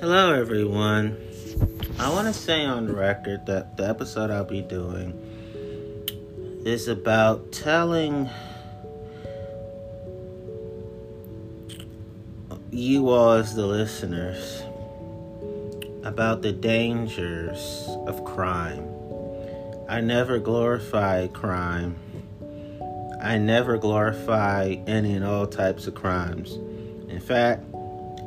Hello, everyone. I want to say on record that the episode I'll be doing is about telling you all, as the listeners, about the dangers of crime. I never glorify crime. I never glorify any and all types of crimes. In fact,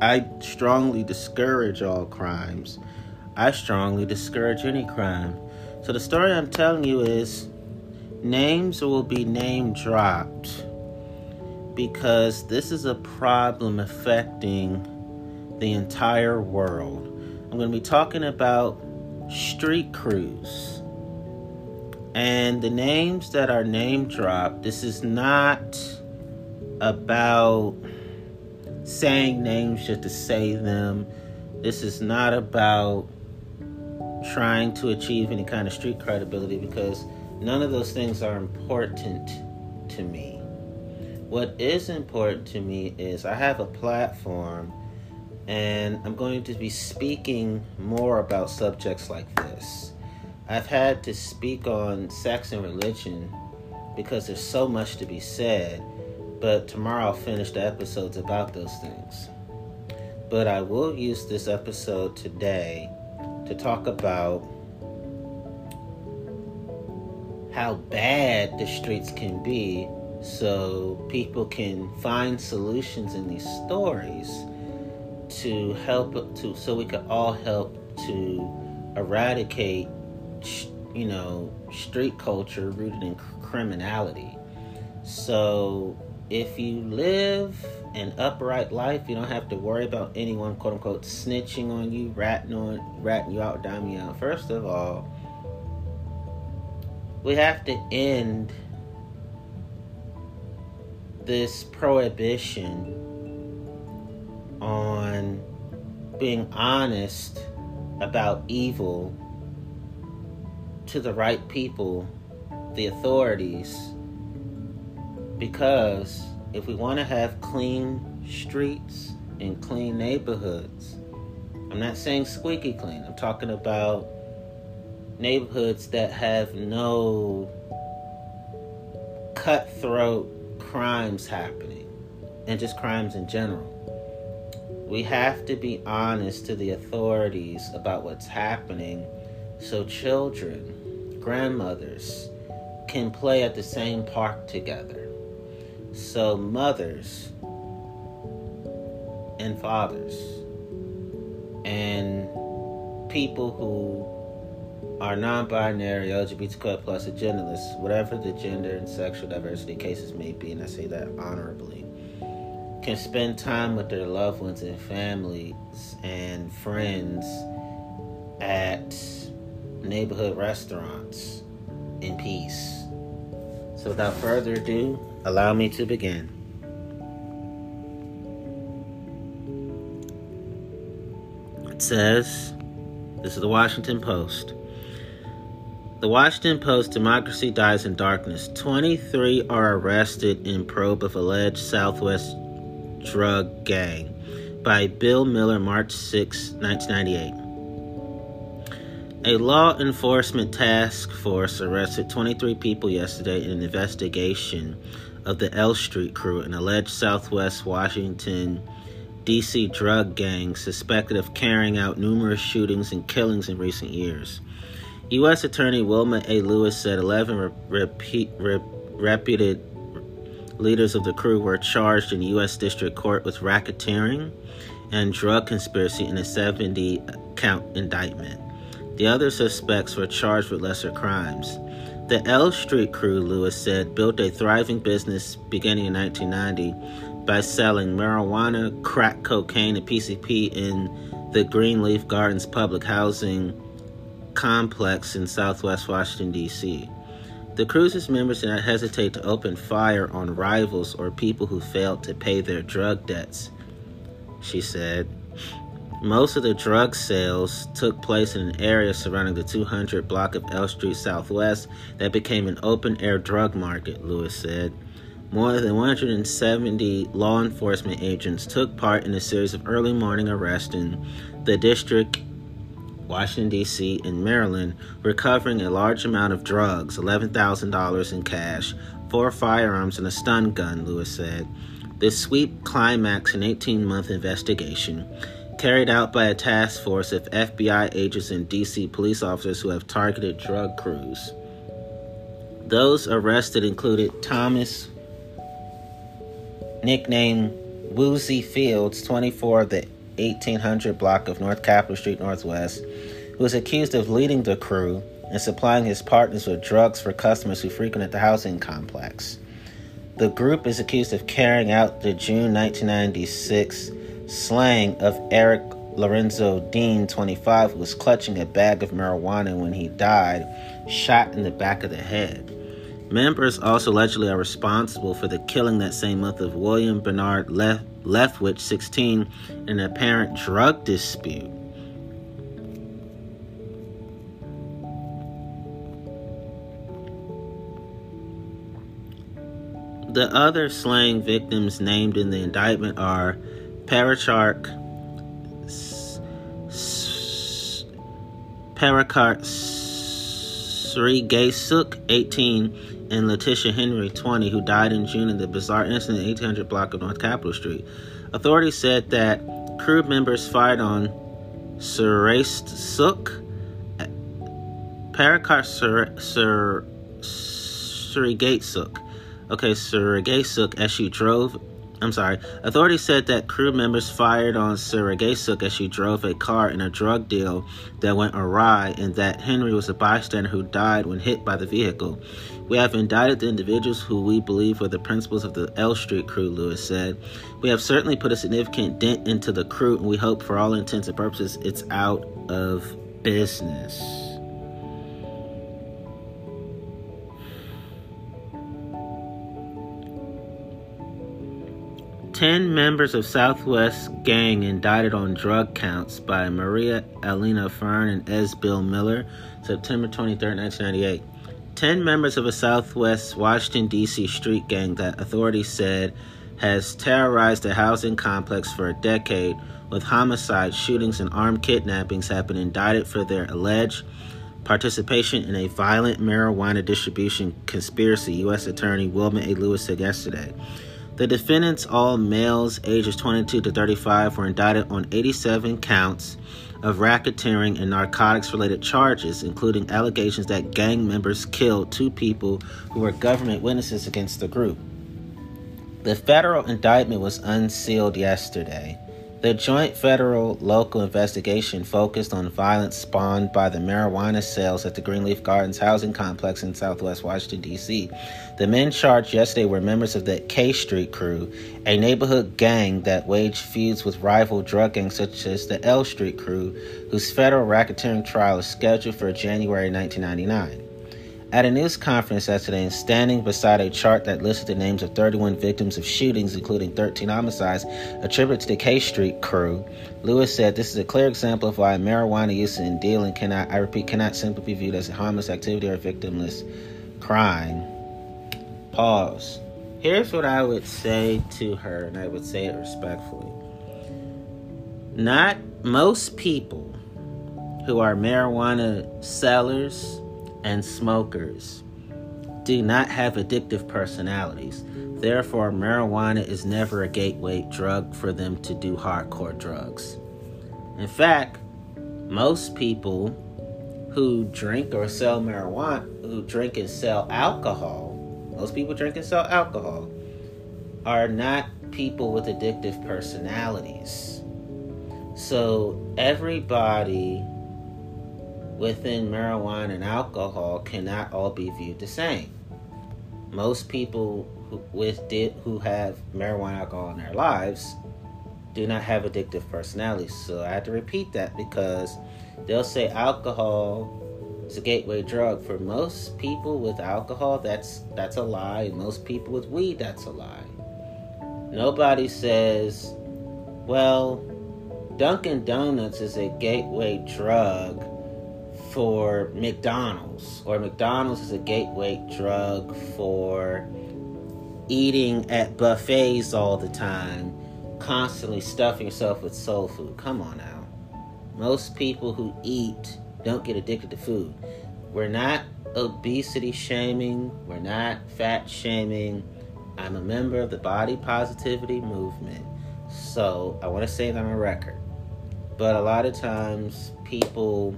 I strongly discourage all crimes. I strongly discourage any crime. So the story I'm telling you is names will be name dropped because this is a problem affecting the entire world. I'm going to be talking about street crews. And the names that are name dropped, this is not about saying names just to say them. This is not about trying to achieve any kind of street credibility because none of those things are important to me. What is important to me is I have a platform and I'm going to be speaking more about subjects like this. I've had to speak on sex and religion because there's so much to be said, but tomorrow I'll finish the episodes about those things. But I will use this episode today to talk about how bad the streets can be so people can find solutions in these stories to help to so we can all help to eradicate you know, street culture rooted in criminality. So if you live an upright life, you don't have to worry about anyone, quote unquote, snitching on you, ratting on, ratting you out, diming you out. First of all, we have to end this prohibition on being honest about evil to the right people, the authorities, because if we want to have clean streets and clean neighborhoods, I'm not saying squeaky clean, I'm talking about neighborhoods that have no cutthroat crimes happening and just crimes in general. We have to be honest to the authorities about what's happening so children grandmothers can play at the same park together. So mothers and fathers and people who are non-binary, LGBTQ plus, agendaless, whatever the gender and sexual diversity cases may be, and I say that honorably, can spend time with their loved ones and families and friends at neighborhood restaurants in peace. So, without further ado, allow me to begin. It says, This is the Washington Post. The Washington Post Democracy Dies in Darkness. 23 are arrested in probe of alleged Southwest drug gang by Bill Miller, March 6, 1998. A law enforcement task force arrested 23 people yesterday in an investigation of the L Street crew, an alleged Southwest Washington, D.C. drug gang suspected of carrying out numerous shootings and killings in recent years. U.S. Attorney Wilma A. Lewis said 11 repeat, reputed leaders of the crew were charged in U.S. District Court with racketeering and drug conspiracy in a 70 count indictment. The other suspects were charged with lesser crimes. The L Street crew, Lewis said, built a thriving business beginning in 1990 by selling marijuana, crack cocaine, and PCP in the Greenleaf Gardens public housing complex in southwest Washington, D.C. The crew's members did not hesitate to open fire on rivals or people who failed to pay their drug debts, she said. Most of the drug sales took place in an area surrounding the 200 block of L Street Southwest that became an open air drug market, Lewis said. More than 170 law enforcement agents took part in a series of early morning arrests in the district, Washington, D.C., and Maryland, recovering a large amount of drugs $11,000 in cash, four firearms, and a stun gun, Lewis said. This sweep climaxed an 18 month investigation carried out by a task force of FBI agents and DC police officers who have targeted drug crews. Those arrested included Thomas, nicknamed Woozy Fields, 24 of the 1800 block of North Capitol Street Northwest, who was accused of leading the crew and supplying his partners with drugs for customers who frequented the housing complex. The group is accused of carrying out the June 1996 slaying of Eric Lorenzo Dean, 25, who was clutching a bag of marijuana when he died, shot in the back of the head. Members also allegedly are responsible for the killing that same month of William Bernard Lef- Leftwich, 16, in an apparent drug dispute. The other slaying victims named in the indictment are Parachark, Parakart Srigasuk, 18, and Letitia Henry, 20, who died in June in the bizarre incident in the 1800 block of North Capitol Street. Authorities said that crew members fired on Suk, Parakart Srigasuk, Okay, Surigasuk as she drove. I'm sorry. Authorities said that crew members fired on Surigasuk as she drove a car in a drug deal that went awry, and that Henry was a bystander who died when hit by the vehicle. We have indicted the individuals who we believe were the principals of the L Street crew, Lewis said. We have certainly put a significant dent into the crew, and we hope for all intents and purposes it's out of business. 10 members of Southwest Gang indicted on drug counts by Maria Elena Fernandez Bill Miller, September 23, 1998. 10 members of a Southwest Washington, D.C. street gang that authorities said has terrorized a housing complex for a decade with homicides, shootings, and armed kidnappings have been indicted for their alleged participation in a violent marijuana distribution conspiracy, U.S. Attorney Wilma A. Lewis said yesterday. The defendants, all males ages 22 to 35, were indicted on 87 counts of racketeering and narcotics related charges, including allegations that gang members killed two people who were government witnesses against the group. The federal indictment was unsealed yesterday. The joint federal local investigation focused on violence spawned by the marijuana sales at the Greenleaf Gardens housing complex in southwest Washington, D.C. The men charged yesterday were members of the K Street crew, a neighborhood gang that waged feuds with rival drug gangs such as the L Street crew, whose federal racketeering trial is scheduled for January 1999. At a news conference yesterday, and standing beside a chart that listed the names of 31 victims of shootings, including 13 homicides attributed to the K Street crew, Lewis said, This is a clear example of why marijuana use and dealing cannot, I repeat, cannot simply be viewed as a harmless activity or a victimless crime. Pause. Here's what I would say to her, and I would say it respectfully. Not most people who are marijuana sellers and smokers do not have addictive personalities. Therefore, marijuana is never a gateway drug for them to do hardcore drugs. In fact, most people who drink or sell marijuana, who drink and sell alcohol, most people drink and sell alcohol, are not people with addictive personalities. So, everybody within marijuana and alcohol cannot all be viewed the same. Most people who, with did, who have marijuana alcohol in their lives do not have addictive personalities. So I have to repeat that because they'll say alcohol is a gateway drug. For most people with alcohol, that's that's a lie. Most people with weed, that's a lie. Nobody says, well, Dunkin' Donuts is a gateway drug for McDonald's, or McDonald's is a gateway drug for eating at buffets all the time, constantly stuffing yourself with soul food. Come on now. most people who eat don't get addicted to food. We're not obesity shaming, we're not fat shaming. I'm a member of the body positivity movement. So I want to say that on record. But a lot of times people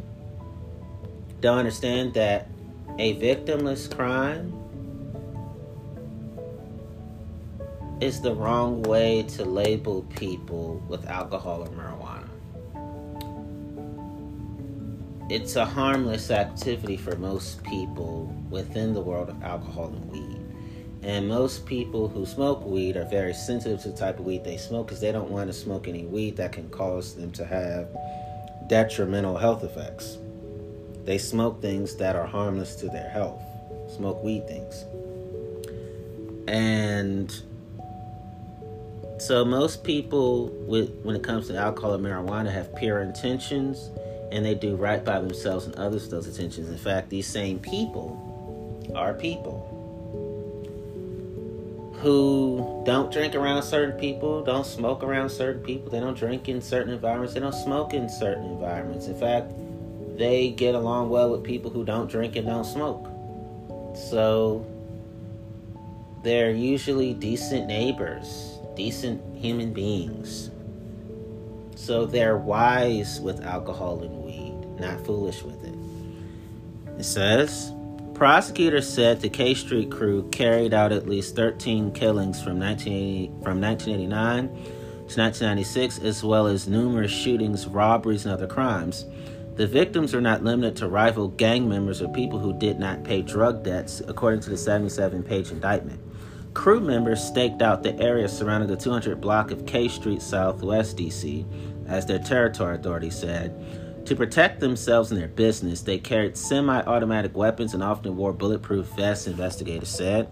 don't understand that a victimless crime is the wrong way to label people with alcohol or marijuana. It's a harmless activity for most people within the world of alcohol and weed. And most people who smoke weed are very sensitive to the type of weed they smoke because they don't want to smoke any weed that can cause them to have detrimental health effects. They smoke things that are harmless to their health, smoke weed things. And so most people with when it comes to alcohol and marijuana have pure intentions and they do right by themselves and others those intentions. In fact, these same people are people who don't drink around certain people, don't smoke around certain people, they don't drink in certain environments, they don't smoke in certain environments. In fact, they get along well with people who don't drink and don't smoke. So they're usually decent neighbors, decent human beings. So they're wise with alcohol and weed, not foolish with it. It says, Prosecutors said the K Street crew carried out at least 13 killings from, 1980, from 1989 to 1996, as well as numerous shootings, robberies, and other crimes. The victims are not limited to rival gang members or people who did not pay drug debts, according to the 77 page indictment. Crew members staked out the area surrounding the 200 block of K Street Southwest, D.C., as their territory authority said. To protect themselves and their business, they carried semi automatic weapons and often wore bulletproof vests, investigators said.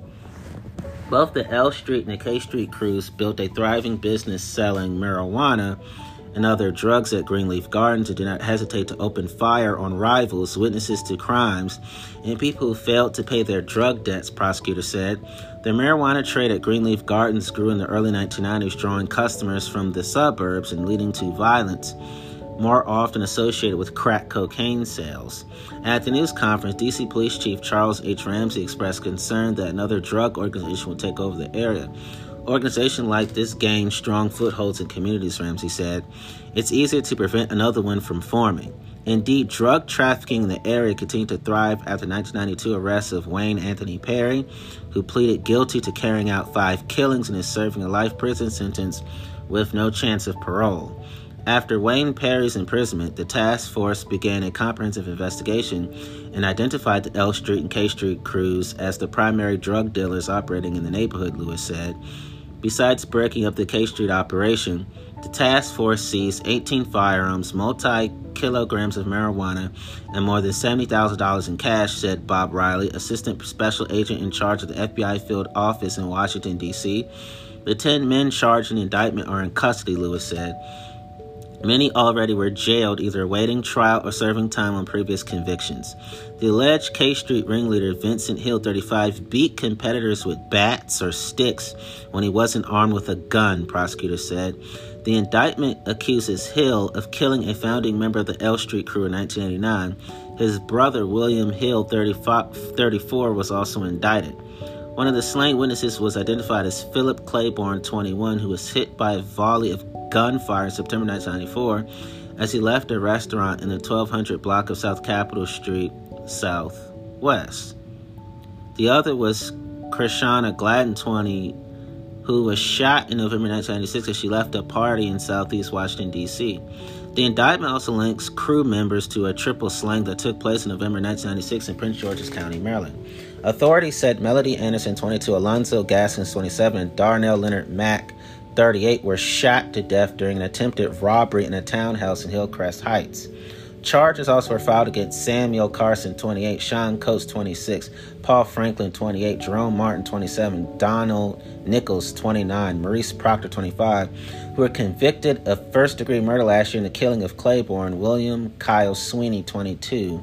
Both the L Street and the K Street crews built a thriving business selling marijuana and other drugs at Greenleaf Gardens and did not hesitate to open fire on rivals, witnesses to crimes, and people who failed to pay their drug debts, prosecutors said. The marijuana trade at Greenleaf Gardens grew in the early 1990s, drawing customers from the suburbs and leading to violence more often associated with crack cocaine sales. At the news conference, DC Police Chief Charles H. Ramsey expressed concern that another drug organization would take over the area. Organizations like this gain strong footholds in communities, Ramsey said. It's easier to prevent another one from forming. Indeed, drug trafficking in the area continued to thrive after 1992 arrests of Wayne Anthony Perry, who pleaded guilty to carrying out five killings and is serving a life prison sentence with no chance of parole. After Wayne Perry's imprisonment, the task force began a comprehensive investigation and identified the L Street and K Street crews as the primary drug dealers operating in the neighborhood, Lewis said. Besides breaking up the K Street operation, the task force seized 18 firearms, multi kilograms of marijuana, and more than $70,000 in cash, said Bob Riley, assistant special agent in charge of the FBI field office in Washington, D.C. The 10 men charged in indictment are in custody, Lewis said. Many already were jailed, either awaiting trial or serving time on previous convictions. The alleged K Street ringleader Vincent Hill, 35, beat competitors with bats or sticks when he wasn't armed with a gun, prosecutors said. The indictment accuses Hill of killing a founding member of the L Street crew in 1989. His brother, William Hill, 34, was also indicted. One of the slain witnesses was identified as Philip Claiborne, 21, who was hit by a volley of gunfire in September 1994 as he left a restaurant in the 1200 block of South Capitol Street, Southwest. The other was Krishana Gladden, 20, who was shot in November 1996 as she left a party in Southeast Washington, D.C. The indictment also links crew members to a triple slang that took place in November 1996 in Prince George's County, Maryland. Authorities said Melody Anderson, 22, Alonzo Gaskins, 27, and Darnell Leonard Mack, 38, were shot to death during an attempted robbery in a townhouse in Hillcrest Heights. Charges also were filed against Samuel Carson, 28, Sean Coates, 26, Paul Franklin, 28, Jerome Martin, 27, Donald Nichols, 29, Maurice Proctor, 25, who were convicted of first degree murder last year in the killing of Claiborne, William Kyle Sweeney, 22,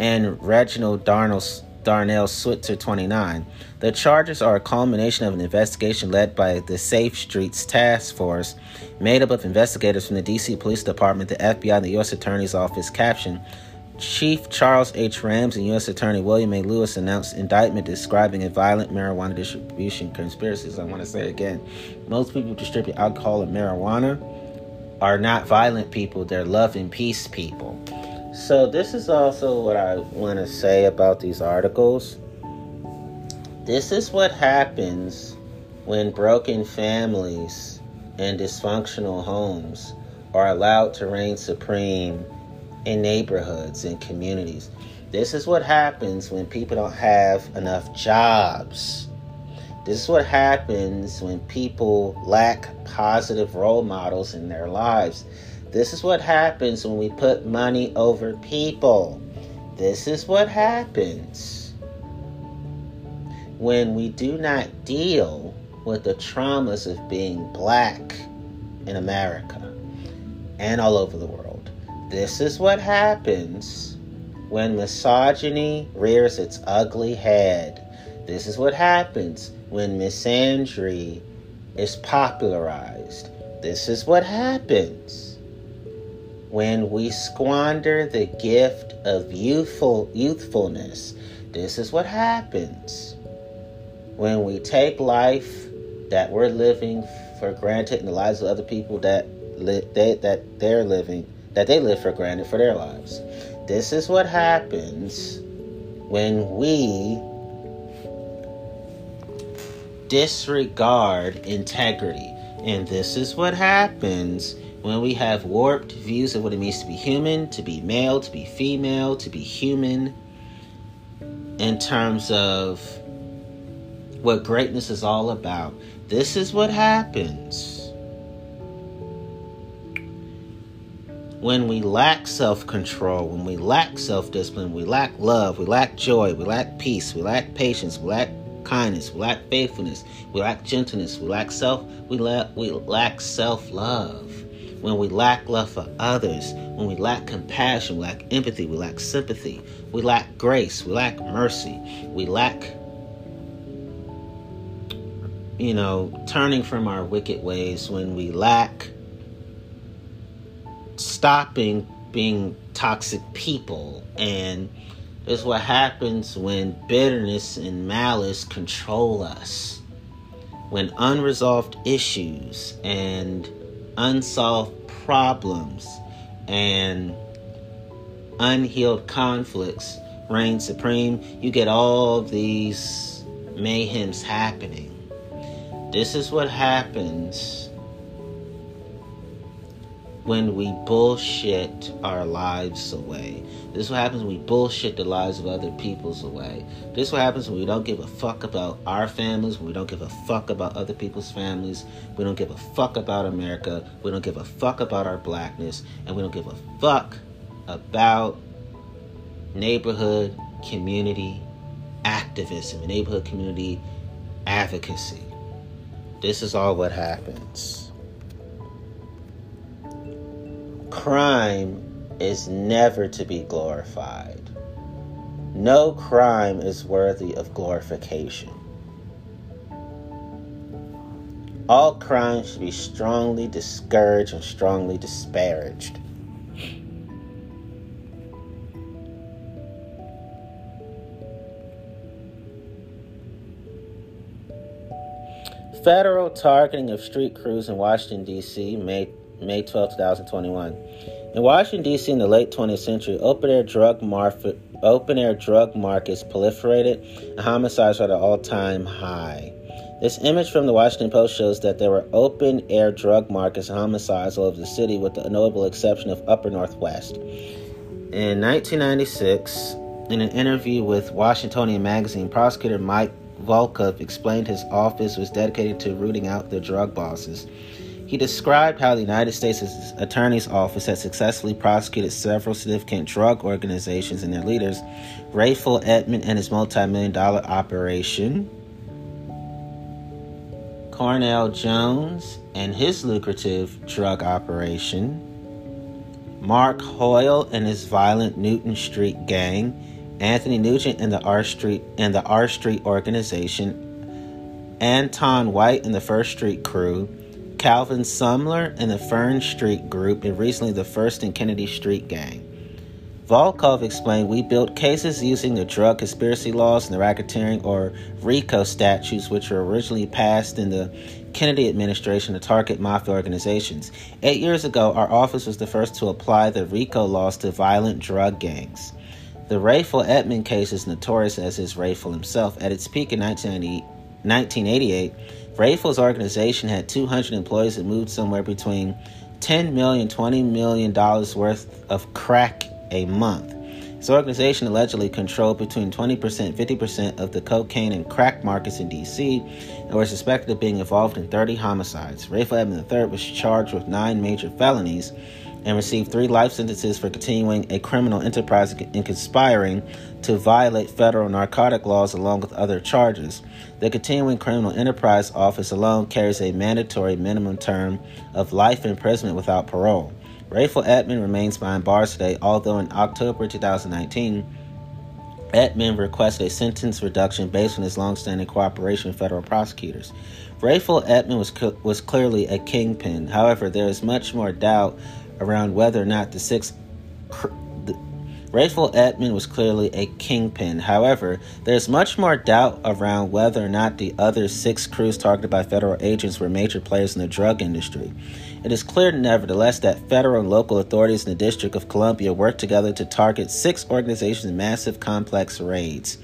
and Reginald Darnell Darnell Switzer, 29. The charges are a culmination of an investigation led by the Safe Streets Task Force, made up of investigators from the D.C. Police Department, the FBI, and the U.S. Attorney's Office. Caption Chief Charles H. Ramsey and U.S. Attorney Wilma A. Lewis announced indictment describing a violent marijuana distribution conspiracy. I want to say again, most people distribute alcohol and marijuana are not violent people; they're love and peace people. So this is also what I want to say about these articles. This is what happens when broken families and dysfunctional homes are allowed to reign supreme in neighborhoods and communities. This is what happens when people don't have enough jobs. This is what happens when people lack positive role models in their lives. This is what happens when we put money over people. This is what happens when we do not deal with the traumas of being black in America and all over the world. This is what happens when misogyny rears its ugly head. This is what happens when misandry is popularized. This is what happens when we squander the gift of youthful youthfulness. This is what happens when we take life that we're living for granted in the lives of other people that li- they, that they're living that they live for granted for their lives. This is what happens when we disregard integrity. And this is what happens when we have warped views of what it means to be human, to be male, to be female, to be human, in terms of what greatness is all about. This is what happens when we lack self control, when we lack self discipline, we lack love, we lack joy, we lack peace, we lack patience, we lack kindness, we lack faithfulness, we lack gentleness, we lack self, we lack we lack self love. When we lack love for others, when we lack compassion, we lack empathy, we lack sympathy, we lack grace, we lack mercy, we lack you know, turning from our wicked ways, when we lack stopping being toxic people. And is what happens when bitterness and malice control us. When unresolved issues and unsolved problems and unhealed conflicts reign supreme, you get all these mayhems happening. This is what happens when we bullshit our lives away. This is what happens when we bullshit the lives of other people's away. This is what happens when we don't give a fuck about our families, when we don't give a fuck about other people's families, we don't give a fuck about America, we don't give a fuck about our blackness, and we don't give a fuck about neighborhood community activism, neighborhood community advocacy. This is all what happens crime is never to be glorified. No crime is worthy of glorification. All crime should be strongly discouraged and strongly disparaged. Federal targeting of street crews in Washington, D.C. May May 12, 2021. In Washington, D.C., in the late 20th century, open air drug market open air drug markets proliferated and homicides were at an all time high. This image from the Washington Post shows that there were open air drug markets and homicides all over the city, with the notable exception of Upper Northwest. In 1996, in an interview with Washingtonian magazine, prosecutor Mike Volkov explained his office was dedicated to rooting out the drug bosses. He described how the United States Attorney's Office had successfully prosecuted several significant drug organizations and their leaders, Rayful Edmond and his multi million dollar operation, Cornell Jones and his lucrative drug operation, Mark Hoyle and his violent Newton Street gang, Anthony Nugent and the R Street and the R Street organization, Anton White and the First Street crew, Calvin Sumler and the Fern Street group, and recently the First and Kennedy Street gang. Volkov explained, We built cases using the drug conspiracy laws and the racketeering or RICO statutes, which were originally passed in the Kennedy administration to target mafia organizations. Eight years ago, our office was the first to apply the RICO laws to violent drug gangs. The Rayful Edmond case is notorious as is Rayful himself. At its peak in 1988, Rayful's organization had 200 employees that moved somewhere between 10 million, 20 million dollars worth of crack a month. His organization allegedly controlled between 20% 50% of the cocaine and crack markets in D.C. and were suspected of being involved in 30 homicides. Rayful Edmond III was charged with nine major felonies and received three life sentences for continuing a criminal enterprise and conspiring to violate federal narcotic laws along with other charges. The continuing criminal enterprise office alone carries a mandatory minimum term of life imprisonment without parole. Rayful Edmond remains behind bars today, although in October 2019, Edmond requested a sentence reduction based on his longstanding cooperation with federal prosecutors. Rayful Edmond was, was clearly a kingpin. However, there is much more doubt around whether or not the six Rayful Edmond was clearly a kingpin. However, there's much more doubt around whether or not the other six crews targeted by federal agents were major players in the drug industry. It is clear, nevertheless, that federal and local authorities in the District of Columbia worked together to target six organizations in massive, complex raids.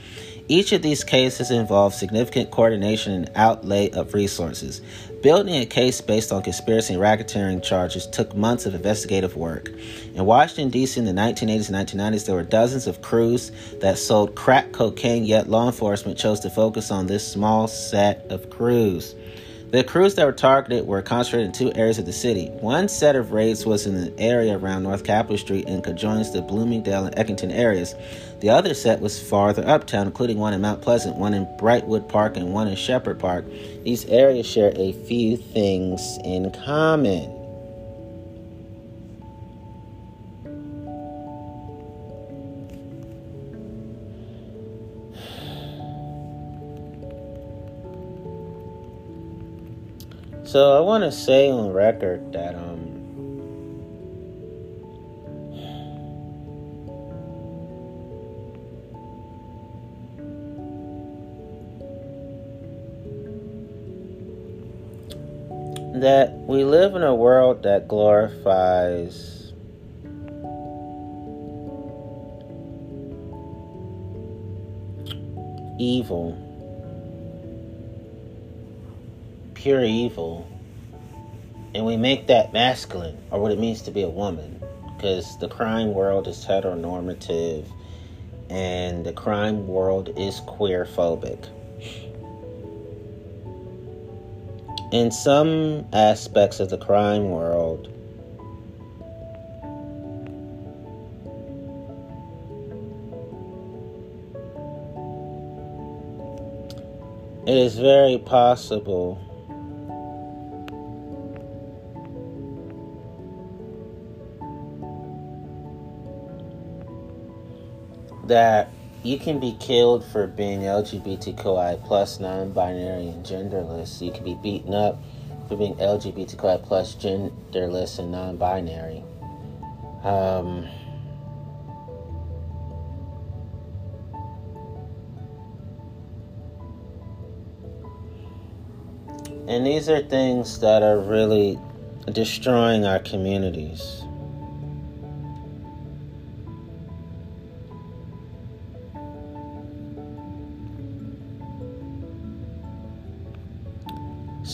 Each of these cases involved significant coordination and outlay of resources. Building a case based on conspiracy and racketeering charges took months of investigative work. In Washington, D.C., in the 1980s and 1990s, there were dozens of crews that sold crack cocaine, yet law enforcement chose to focus on this small set of crews. The crews that were targeted were concentrated in two areas of the city. One set of raids was in the area around North Capitol Street and conjoins the Bloomingdale and Eckington areas. The other set was farther uptown, including one in Mount Pleasant, one in Brightwood Park, and one in Shepherd Park. These areas share a few things in common. So I want to say on record that um that we live in a world that glorifies evil pure evil and we make that masculine or what it means to be a woman because the crime world is heteronormative and the crime world is queer phobic. In some aspects of the crime world, it is very possible that you can be killed for being LGBTQI plus non-binary and genderless. You can be beaten up for being LGBTQI plus genderless and non-binary. Um, and these are things that are really destroying our communities.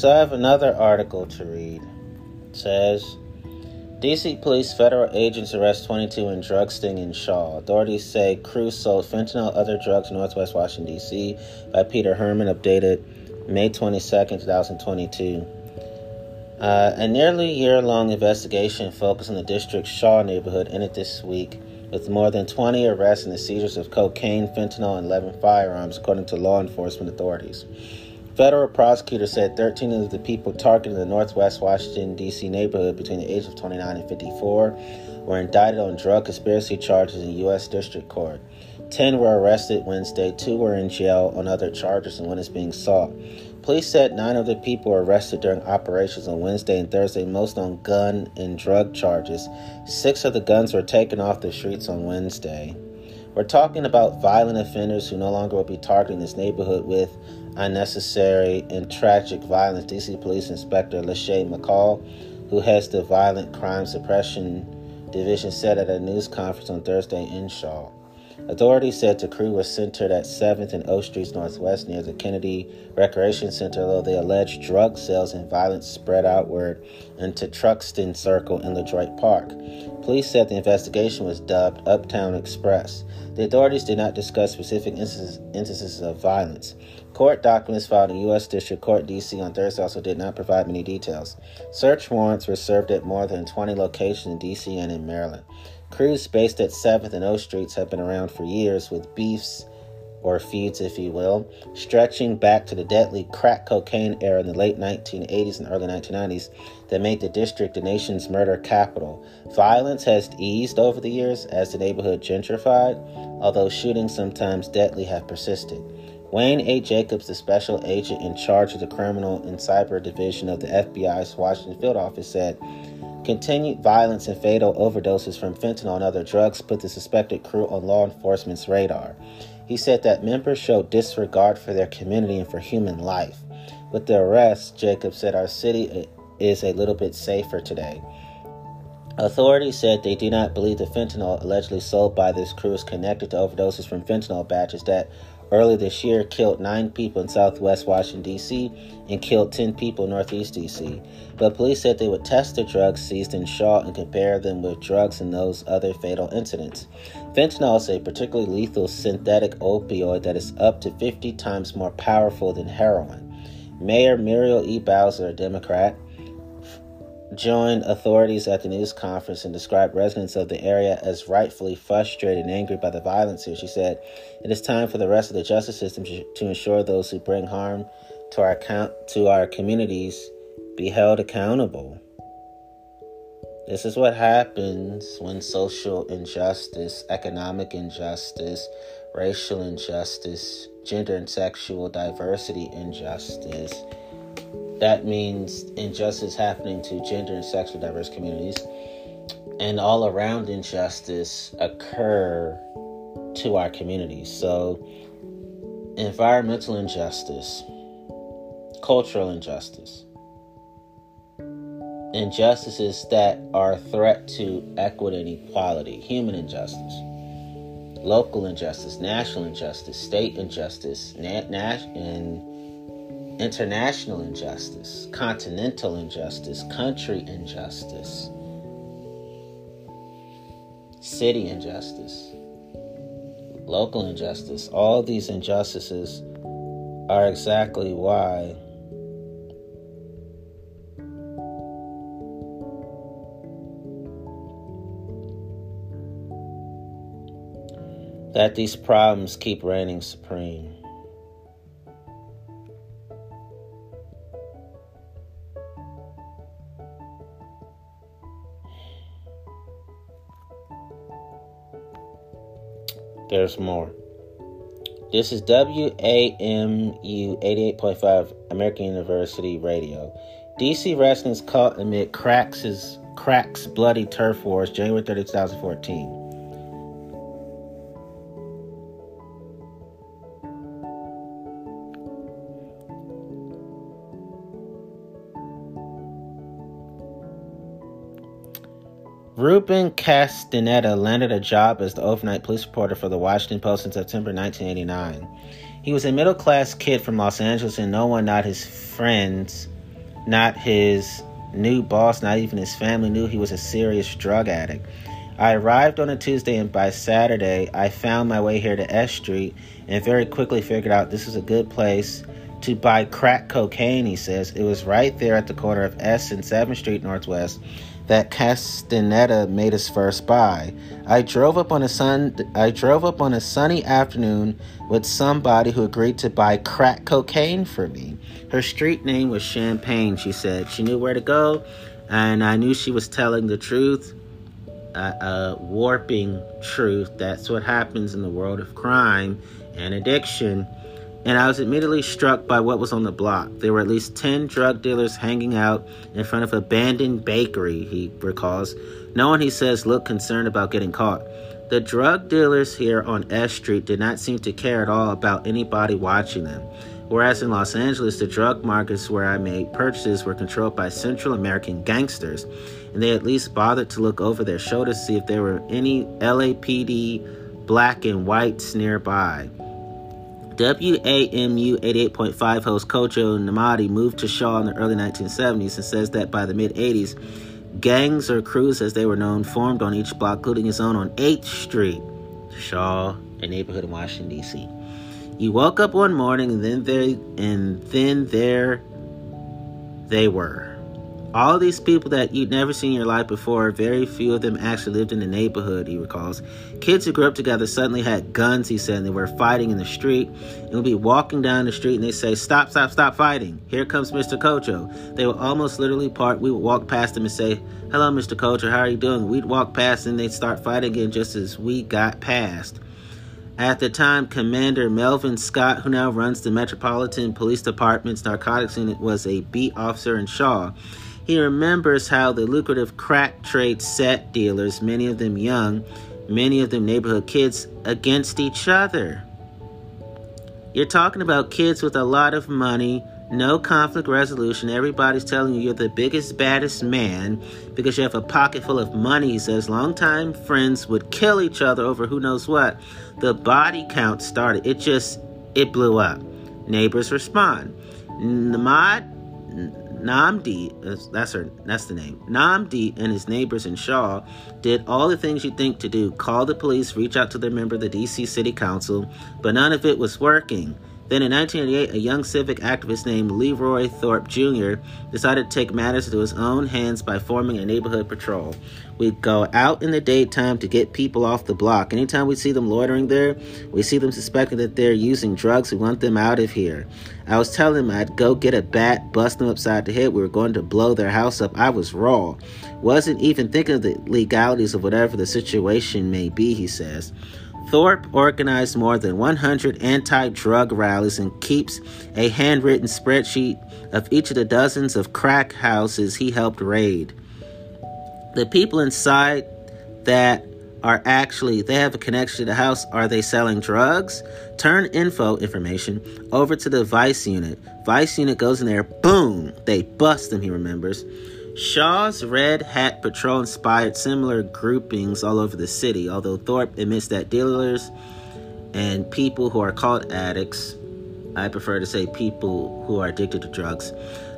So I have another article to read. It says DC police federal agents arrest 22 in drug sting in Shaw. Authorities say crews sold fentanyl, other drugs in Northwest Washington, D.C. by Peter Herman, updated May 22nd, 2022. Uh, a nearly year long investigation focused on the district's Shaw neighborhood ended this week with more than 20 arrests and the seizures of cocaine, fentanyl, and 11 firearms, according to law enforcement authorities. Federal prosecutors said 13 of the people targeted in the Northwest Washington, D.C. neighborhood between the ages of 29 and 54 were indicted on drug conspiracy charges in U.S. District Court. Ten were arrested Wednesday, two were in jail on other charges, and one is being sought. Police said nine of the people were arrested during operations on Wednesday and Thursday, most on gun and drug charges. Six of the guns were taken off the streets on Wednesday. We're talking about violent offenders who no longer will be targeting this neighborhood with unnecessary and tragic violence. DC Police Inspector Lachey McCall, who heads the Violent Crime Suppression Division, said at a news conference on Thursday in Shaw. Authorities said the crew was centered at 7th and O Streets Northwest near the Kennedy Recreation Center, though the alleged drug sales and violence spread outward into Truxton Circle in LeDroit Park. Police said the investigation was dubbed Uptown Express. The authorities did not discuss specific instances of violence. Court documents filed in U.S. District Court D.C. on Thursday also did not provide many details. Search warrants were served at more than 20 locations in D.C. and in Maryland. Crews based at 7th and O Streets have been around for years with beefs or feuds, if you will, stretching back to the deadly crack cocaine era in the late 1980s and early 1990s that made the district the nation's murder capital. Violence has eased over the years as the neighborhood gentrified, although shootings, sometimes deadly, have persisted. Wayne A. Jacobs, the special agent in charge of the Criminal and Cyber Division of the FBI's Washington Field Office, said Continued violence and fatal overdoses from fentanyl and other drugs put the suspected crew on law enforcement's radar. He said that members showed disregard for their community and for human life. With the arrest, Jacob said our city is a little bit safer today. Authorities said they do not believe the fentanyl allegedly sold by this crew is connected to overdoses from fentanyl batches that early this year killed nine people in southwest Washington, D.C., and killed 10 people in northeast D.C. But police said they would test the drugs seized in Shaw and compare them with drugs in those other fatal incidents. Fentanyl is a particularly lethal synthetic opioid that is up to 50 times more powerful than heroin. Mayor Muriel E. Bowser, a Democrat, joined authorities at the news conference and described residents of the area as rightfully frustrated and angry by the violence here. She said, "It is time for the rest of the justice system to ensure those who bring harm to our count to our communities be held accountable." This is what happens when social injustice, economic injustice, racial injustice, gender and sexual diversity injustice that means injustice happening to gender and sexual diverse communities and all around injustice occur to our communities. So, environmental injustice, cultural injustice, injustices that are a threat to equity and equality, human injustice, local injustice, national injustice, state injustice, nat- and international injustice, continental injustice, country injustice, city injustice, local injustice. All these injustices are exactly why that these problems keep reigning supreme. There's more. This is WAMU 88.5 American University Radio. DC residents caught amid cracks, cracks bloody turf wars January 30, 2014. Ruben Castaneda landed a job as the overnight police reporter for the Washington Post in September 1989. He was a middle class kid from Los Angeles, and no one, not his friends, not his new boss, not even his family, knew he was a serious drug addict. I arrived on a Tuesday, and by Saturday, I found my way here to S Street and very quickly figured out this is a good place to buy crack cocaine, he says. It was right there at the corner of S and 7th Street Northwest that Castaneda made his first buy. I drove up on a sun I drove up on a sunny afternoon with somebody who agreed to buy crack cocaine for me. Her street name was Champagne, she said. She knew where to go, and I knew she was telling the truth. uh, warping truth. That's what happens in the world of crime and addiction. And I was immediately struck by what was on the block. There were at least 10 drug dealers hanging out in front of an abandoned bakery, he recalls. No one, he says, looked concerned about getting caught. The drug dealers here on S Street did not seem to care at all about anybody watching them. Whereas in Los Angeles, the drug markets where I made purchases were controlled by Central American gangsters, and they at least bothered to look over their shoulders to see if there were any LAPD black and whites nearby. WAMU 88.5 host Kojo Nnamdi moved to Shaw in the early 1970s and says that by the mid 80s, gangs or crews as they were known formed on each block, including his own on 8th Street, Shaw, a neighborhood in Washington, D.C. You woke up one morning and then they and then there they were. All these people that you'd never seen in your life before, very few of them actually lived in the neighborhood, he recalls. Kids who grew up together suddenly had guns, he said, and they were fighting in the street. And would be walking down the street and they say, Stop, stop, stop fighting. Here comes Mr. Kojo. They would almost literally part. We would walk past them and say, Hello, Mr. Kojo, how are you doing? We'd walk past and they'd start fighting again just as we got past. At the time, Commander Melvin Scott, who now runs the Metropolitan Police Department's narcotics unit, was a beat officer in Shaw. He remembers how the lucrative crack trade set dealers, many of them young, many of them neighborhood kids, against each other. You're talking about kids with a lot of money, no conflict resolution. Everybody's telling you you're the biggest, baddest man because you have a pocket full of money. He says longtime friends would kill each other over who knows what. The body count started. It just, it blew up. Neighbors respond. Namad Nnamdi, that's her, that's the name. Nnamdi and his neighbors in Shaw did all the things you'd think to do: call the police, reach out to their member of the D.C. City Council, but none of it was working. Then in 1988, a young civic activist named Leroy Thorpe Jr. decided to take matters into his own hands by forming a neighborhood patrol. We'd go out in the daytime to get people off the block. Anytime we see them loitering there, we see them suspecting that they're using drugs. We want them out of here. I was telling them I'd go get a bat, bust them upside the head. We were going to blow their house up. I was raw. Wasn't even thinking of the legalities of whatever the situation may be, he says. Thorpe organized more than 100 anti drug rallies and keeps a handwritten spreadsheet of each of the dozens of crack houses he helped raid. The people inside that are actually they have a connection to the house. Are they selling drugs? Turn info information over to the vice unit. Vice unit goes in there boom they bust them he remembers Shaw's Red Hat Patrol inspired similar groupings all over the city, although Thorpe admits that dealers and people who are called addicts, I prefer to say people who are addicted to drugs,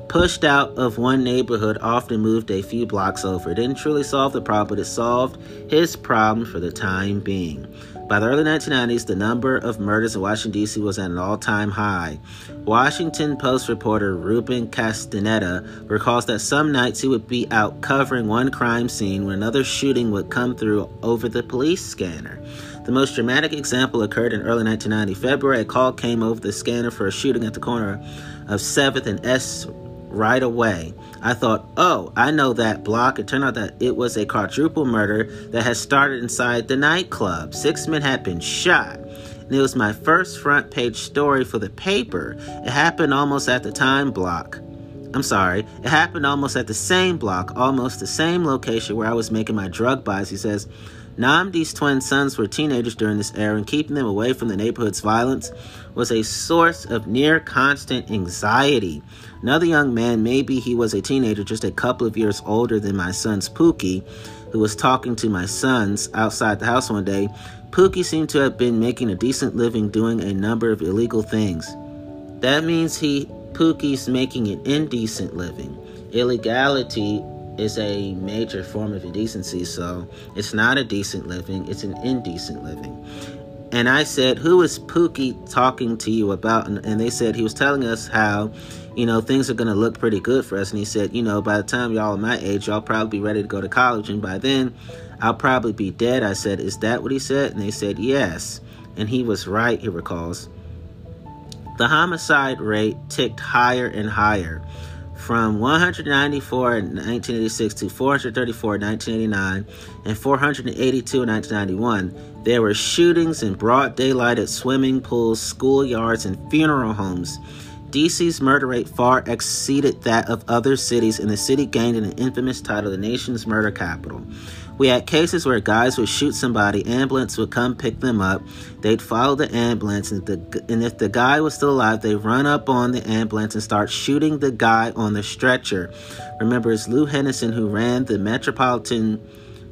pushed out of one neighborhood often moved a few blocks over. It didn't truly solve the problem, but it solved his problem for the time being. By the early 1990s, the number of murders in Washington, D.C. was at an all time high. Washington Post reporter Ruben Castaneda recalls that some nights he would be out covering one crime scene when another shooting would come through over the police scanner. The most dramatic example occurred in early 1990. February, a call came over the scanner for a shooting at the corner of 7th and S right away. I thought, oh, I know that block. It turned out that it was a quadruple murder that had started inside the nightclub. Six men had been shot. And it was my first front page story for the paper. It happened almost at the time block. I'm sorry, it happened almost at the same block, almost the same location where I was making my drug buys. He says, Nnamdi's twin sons were teenagers during this era, and keeping them away from the neighborhood's violence was a source of near constant anxiety. Another young man, maybe he was a teenager, just a couple of years older than my son's Pookie, who was talking to my sons outside the house one day. Pookie seemed to have been making a decent living doing a number of illegal things. That means he, Pookie's making an indecent living. Illegality is a major form of indecency, so it's not a decent living, it's an indecent living. And I said, Who is Pookie talking to you about? And, and they said he was telling us how, you know, things are going to look pretty good for us. And he said, You know, by the time y'all are my age, y'all probably be ready to go to college. And by then, I'll probably be dead. I said, Is that what he said? And they said, Yes. And he was right, he recalls. The homicide rate ticked higher and higher. From 194 in 1986 to 434 in 1989 and 482 in 1991, there were shootings in broad daylight at swimming pools, schoolyards, and funeral homes. DC's murder rate far exceeded that of other cities, and the city gained an infamous title, the nation's murder capital. We had cases where guys would shoot somebody, ambulance would come pick them up, they'd follow the ambulance, and, the, and if the guy was still alive, they'd run up on the ambulance and start shooting the guy on the stretcher. Remember, it's Lou Henderson who ran the Metropolitan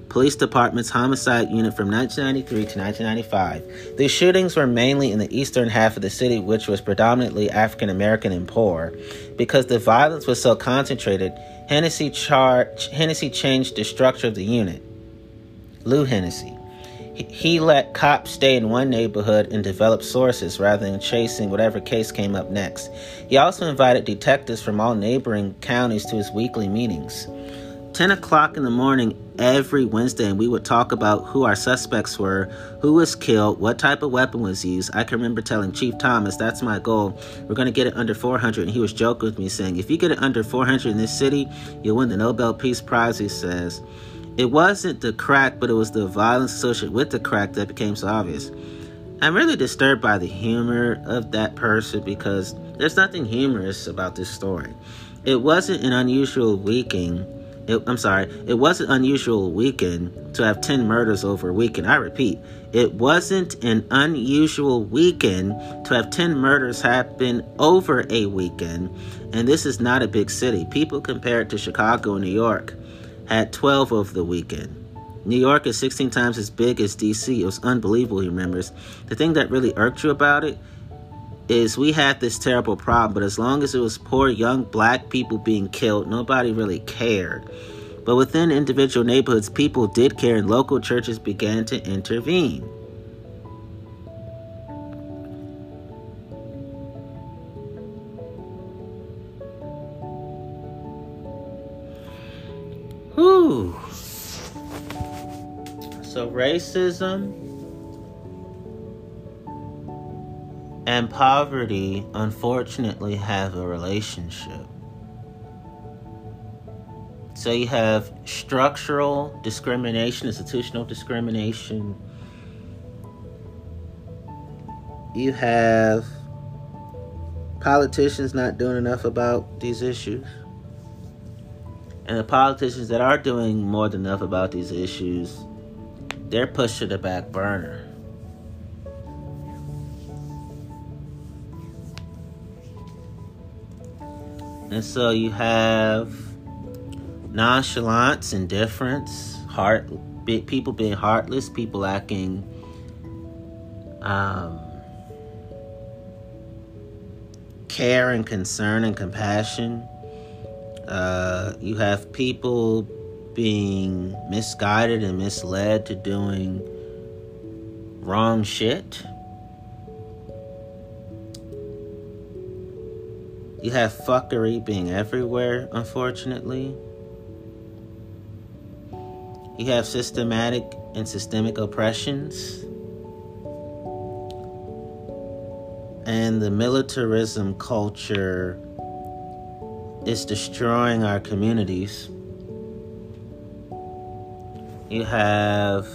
Police Department's homicide unit from 1993 to 1995. These shootings were mainly in the eastern half of the city, which was predominantly African American and poor. Because the violence was so concentrated, Hennessy, char- Hennessy changed the structure of the unit. Lou Hennessy. He let cops stay in one neighborhood and develop sources rather than chasing whatever case came up next. He also invited detectives from all neighboring counties to his weekly meetings. 10 o'clock in the morning every Wednesday, and we would talk about who our suspects were, who was killed, what type of weapon was used. I can remember telling Chief Thomas, that's my goal. We're going to get it under 400. And he was joking with me, saying, if you get it under 400 in this city, you'll win the Nobel Peace Prize, he says. It wasn't the crack, but it was the violence associated with the crack that became so obvious. I'm really disturbed by the humor of that person because there's nothing humorous about this story. It wasn't an unusual weekend. It, I'm sorry, it wasn't unusual weekend to have 10 murders over a weekend. I repeat, it wasn't an unusual weekend to have 10 murders happen over a weekend. And this is not a big city. People compare it to Chicago and New York had 12 over the weekend. New York is 16 times as big as DC. It was unbelievable, he remembers. The thing that really irked you about it is we had this terrible problem, but as long as it was poor young black people being killed, nobody really cared. But within individual neighborhoods, people did care, and local churches began to intervene. Racism and poverty, unfortunately, have a relationship. So, you have structural discrimination, institutional discrimination. You have politicians not doing enough about these issues. And the politicians that are doing more than enough about these issues, they're pushed to the back burner. And so you have nonchalance, indifference, heart, people being heartless, people lacking um, care and concern and compassion. Uh, you have people being misguided and misled to doing wrong shit. You have fuckery being everywhere, unfortunately. You have systematic and systemic oppressions. And the militarism culture is destroying our communities. You have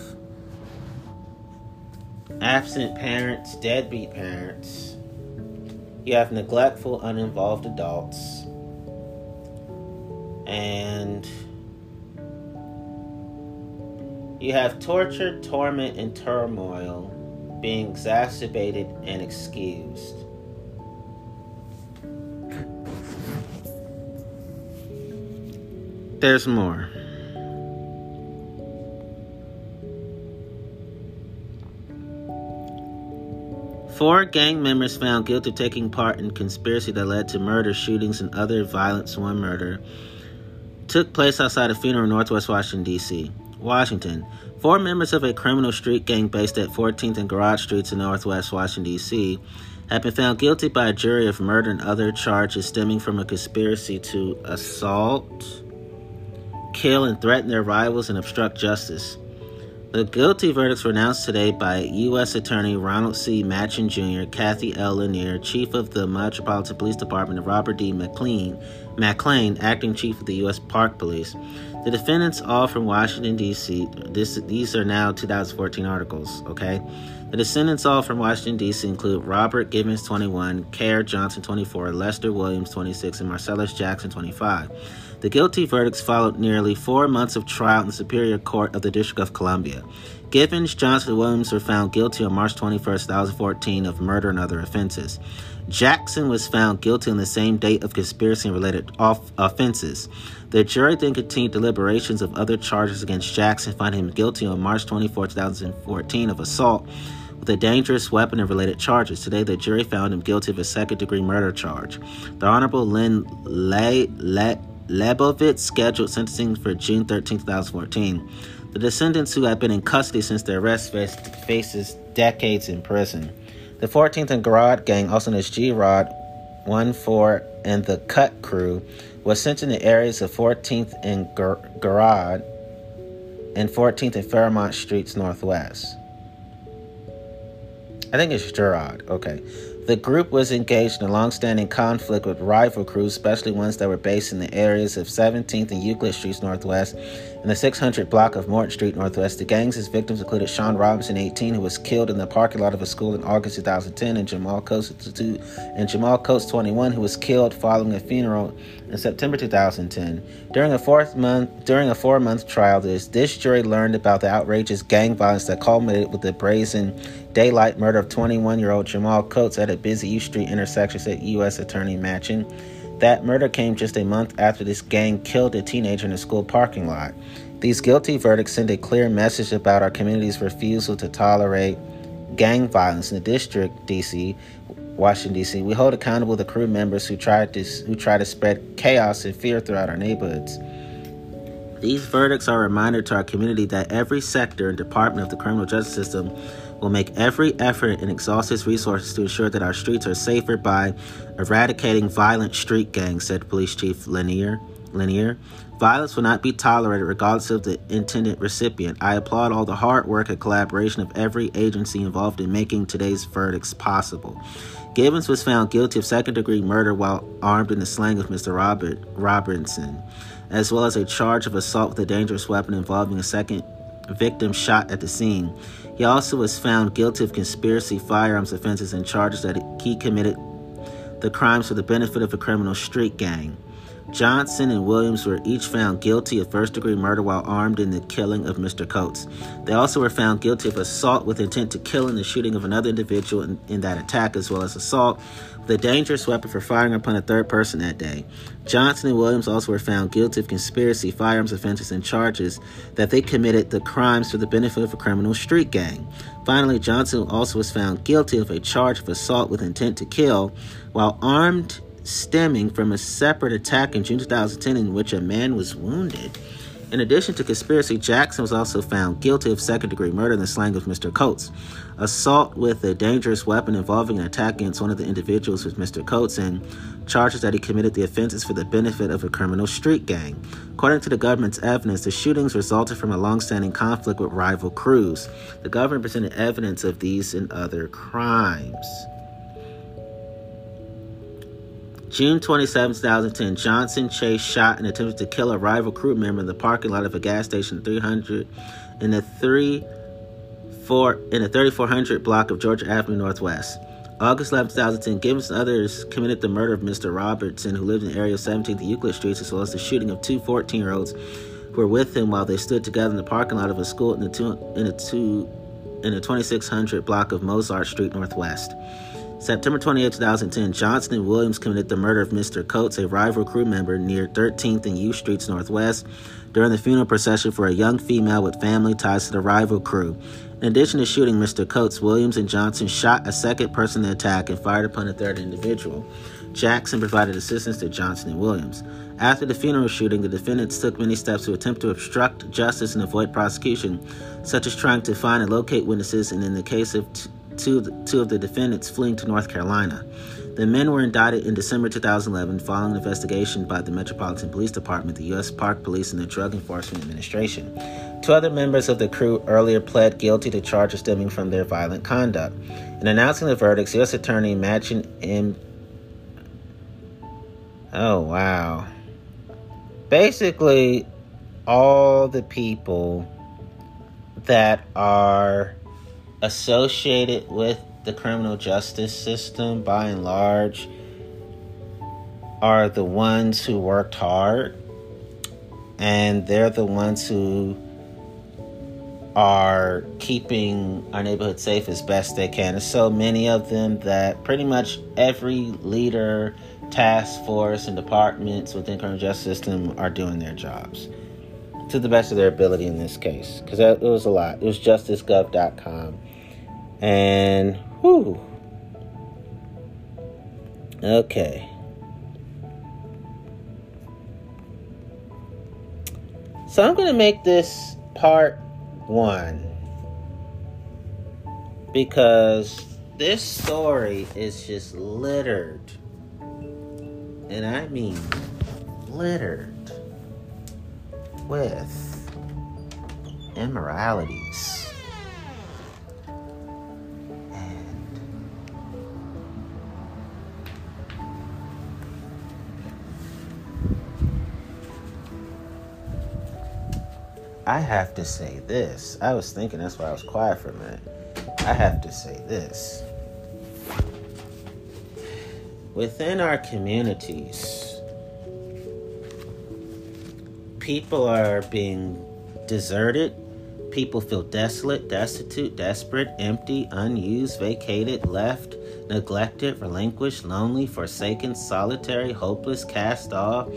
absent parents, deadbeat parents. You have neglectful, uninvolved adults. And you have torture, torment, and turmoil being exacerbated and excused. There's more. Four gang members found guilty of taking part in conspiracy that led to murder, shootings, and other violence. One murder took place outside a funeral in Northwest Washington, D.C. Washington. Four members of a criminal street gang based at 14th and Garage Streets in Northwest Washington, D.C., have been found guilty by a jury of murder and other charges stemming from a conspiracy to assault kill, and threaten their rivals and obstruct justice. The guilty verdicts were announced today by U.S. Attorney Ronald C. Machen Jr., Cathy L. Lanier, Chief of the Metropolitan Police Department, and Robert D. McLean, McClain, acting chief of the U.S. Park Police. The defendants, all from Washington, D.C., this, these are now 2014 articles, okay? The descendants, all from Washington, D.C., include Robert Givens, 21, Kerr Johnson, 24, Lester Williams, 26, and Marcellus Jackson, 25. The guilty verdicts followed nearly four months of trial in the Superior Court of the District of Columbia. Givens, Johnson, and Williams were found guilty on March 21, 2014, of murder and other offenses. Jackson was found guilty on the same date of conspiracy and related off- offenses. The jury then continued deliberations of other charges against Jackson, finding him guilty on March 24, 2014, of assault with a dangerous weapon and related charges. Today, the jury found him guilty of a second degree murder charge. The Honorable Lynn Le- Leibovitz scheduled sentencing for June 13, 2014. The descendants who have been in custody since their arrest face, faces decades in prison. The 14th and Garrod gang, also known as G-Rod, 1-4, and the Cut Crew, was sent in the areas of 14th and Gar- Garrod and 14th and Fairmont Streets Northwest. I think it's Gerard. Okay. The group was engaged in a long-standing conflict with rival crews, especially ones that were based in the areas of 17th and Euclid Streets Northwest and the 600 block of Morton Street Northwest. The gang's victims included Sean Robinson, 18, who was killed in the parking lot of a school in August 2010, and Jamal Coates, and Jamal Coates, 21, who was killed following a funeral in September 2010. During a fourth month, during a four-month trial, this this jury learned about the outrageous gang violence that culminated with the brazen daylight murder of 21-year-old Jamal Coates at a busy U Street intersection, said U.S. Attorney Machen. That murder came just a month after this gang killed a teenager in a school parking lot. These guilty verdicts send a clear message about our community's refusal to tolerate gang violence in the district, D.C., Washington D.C. We hold accountable the crew members who try to who try to spread chaos and fear throughout our neighborhoods. These verdicts are a reminder to our community that every sector and department of the criminal justice system will make every effort and exhaust its resources to ensure that our streets are safer by eradicating violent street gangs, said Police Chief Lanier. Lanier. Violence will not be tolerated regardless of the intended recipient. I applaud all the hard work and collaboration of every agency involved in making today's verdicts possible. Givens was found guilty of second degree murder while armed in the slang of Mr. Robert Robinson, as well as a charge of assault with a dangerous weapon involving a second victim shot at the scene. He also was found guilty of conspiracy firearms offenses and charges that he committed the crimes for the benefit of a criminal street gang. Johnson and Williams were each found guilty of first degree murder while armed in the killing of Mr. Coates. They also were found guilty of assault with intent to kill in the shooting of another individual in, in, that attack, as well as assault with a dangerous weapon for firing upon a third person that day. Johnson and Williams also were found guilty of conspiracy, firearms offenses, and charges that they committed the crimes for the benefit of a criminal street gang. Finally, Johnson also was found guilty of a charge of assault with intent to kill while armed stemming from a separate attack in June 2010 in which a man was wounded. In addition to conspiracy, Jackson was also found guilty of second degree murder in the slang of Mr. Coates, assault with a dangerous weapon involving an attack against one of the individuals with Mr. Coates, and charges that he committed the offenses for the benefit of a criminal street gang. According to the government's evidence, the shootings resulted from a long-standing conflict with rival crews. The government presented evidence of these and other crimes. June 27, 2010, Johnson Chase shot and attempted to kill a rival crew member in the parking lot of a gas station 300 in the 3 4 in the 3400 block of Georgia Avenue Northwest. August 11, 2010, Givens and others committed the murder of Mr. Robertson, who lived in the area of 17th Euclid Streets, as well as the shooting of two 14 year olds who were with him while they stood together in the parking lot of a school in the, two, in the, two, in the 2600 block of Mozart Street Northwest. September 28, 2010, Johnson and Williams committed the murder of Mr. Coates, a rival crew member near 13th and U Streets Northwest, during the funeral procession for a young female with family ties to the rival crew. In addition to shooting Mr. Coates, Williams and Johnson shot a second person in the attack and fired upon a third individual. Jackson provided assistance to Johnson and Williams. After the funeral shooting, the defendants took many steps to attempt to obstruct justice and avoid prosecution, such as trying to find and locate witnesses, and in the case of t- two, two of the defendants fleeing to North Carolina. The men were indicted in December 2011 following an investigation by the Metropolitan Police Department, the U.S. Park Police, and the Drug Enforcement Administration. Two other members of the crew earlier pled guilty to charges stemming from their violent conduct. In announcing the verdicts, U.S. Attorney Machen M. Oh, wow. Basically, all the people that are associated with the criminal justice system by and large are the ones who worked hard and they're the ones who are keeping our neighborhood safe as best they can. There's so many of them that pretty much every leader, task force, and departments within criminal justice system are doing their jobs to the best of their ability in this case because it was a lot. It was justicegov.com. And, whew. Okay. So I'm going to make this part one because this story is just littered. And I mean littered with immoralities. I have to say this. I was thinking that's why I was quiet for a minute. I have to say this. Within our communities, people are being deserted. People feel desolate, destitute, desperate, empty, unused, vacated, left, neglected, relinquished, lonely, forsaken, solitary, hopeless, cast off,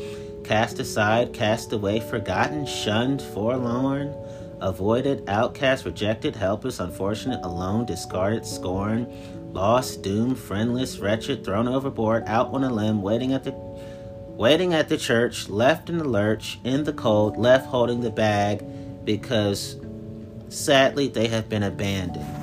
cast aside, cast away, forgotten, shunned, forlorn, avoided, outcast, rejected, helpless, unfortunate, alone, discarded, scorned, lost, doomed, friendless, wretched, thrown overboard, out on a limb, waiting at the waiting at the church, left in the lurch, in the cold, left holding the bag because sadly they have been abandoned.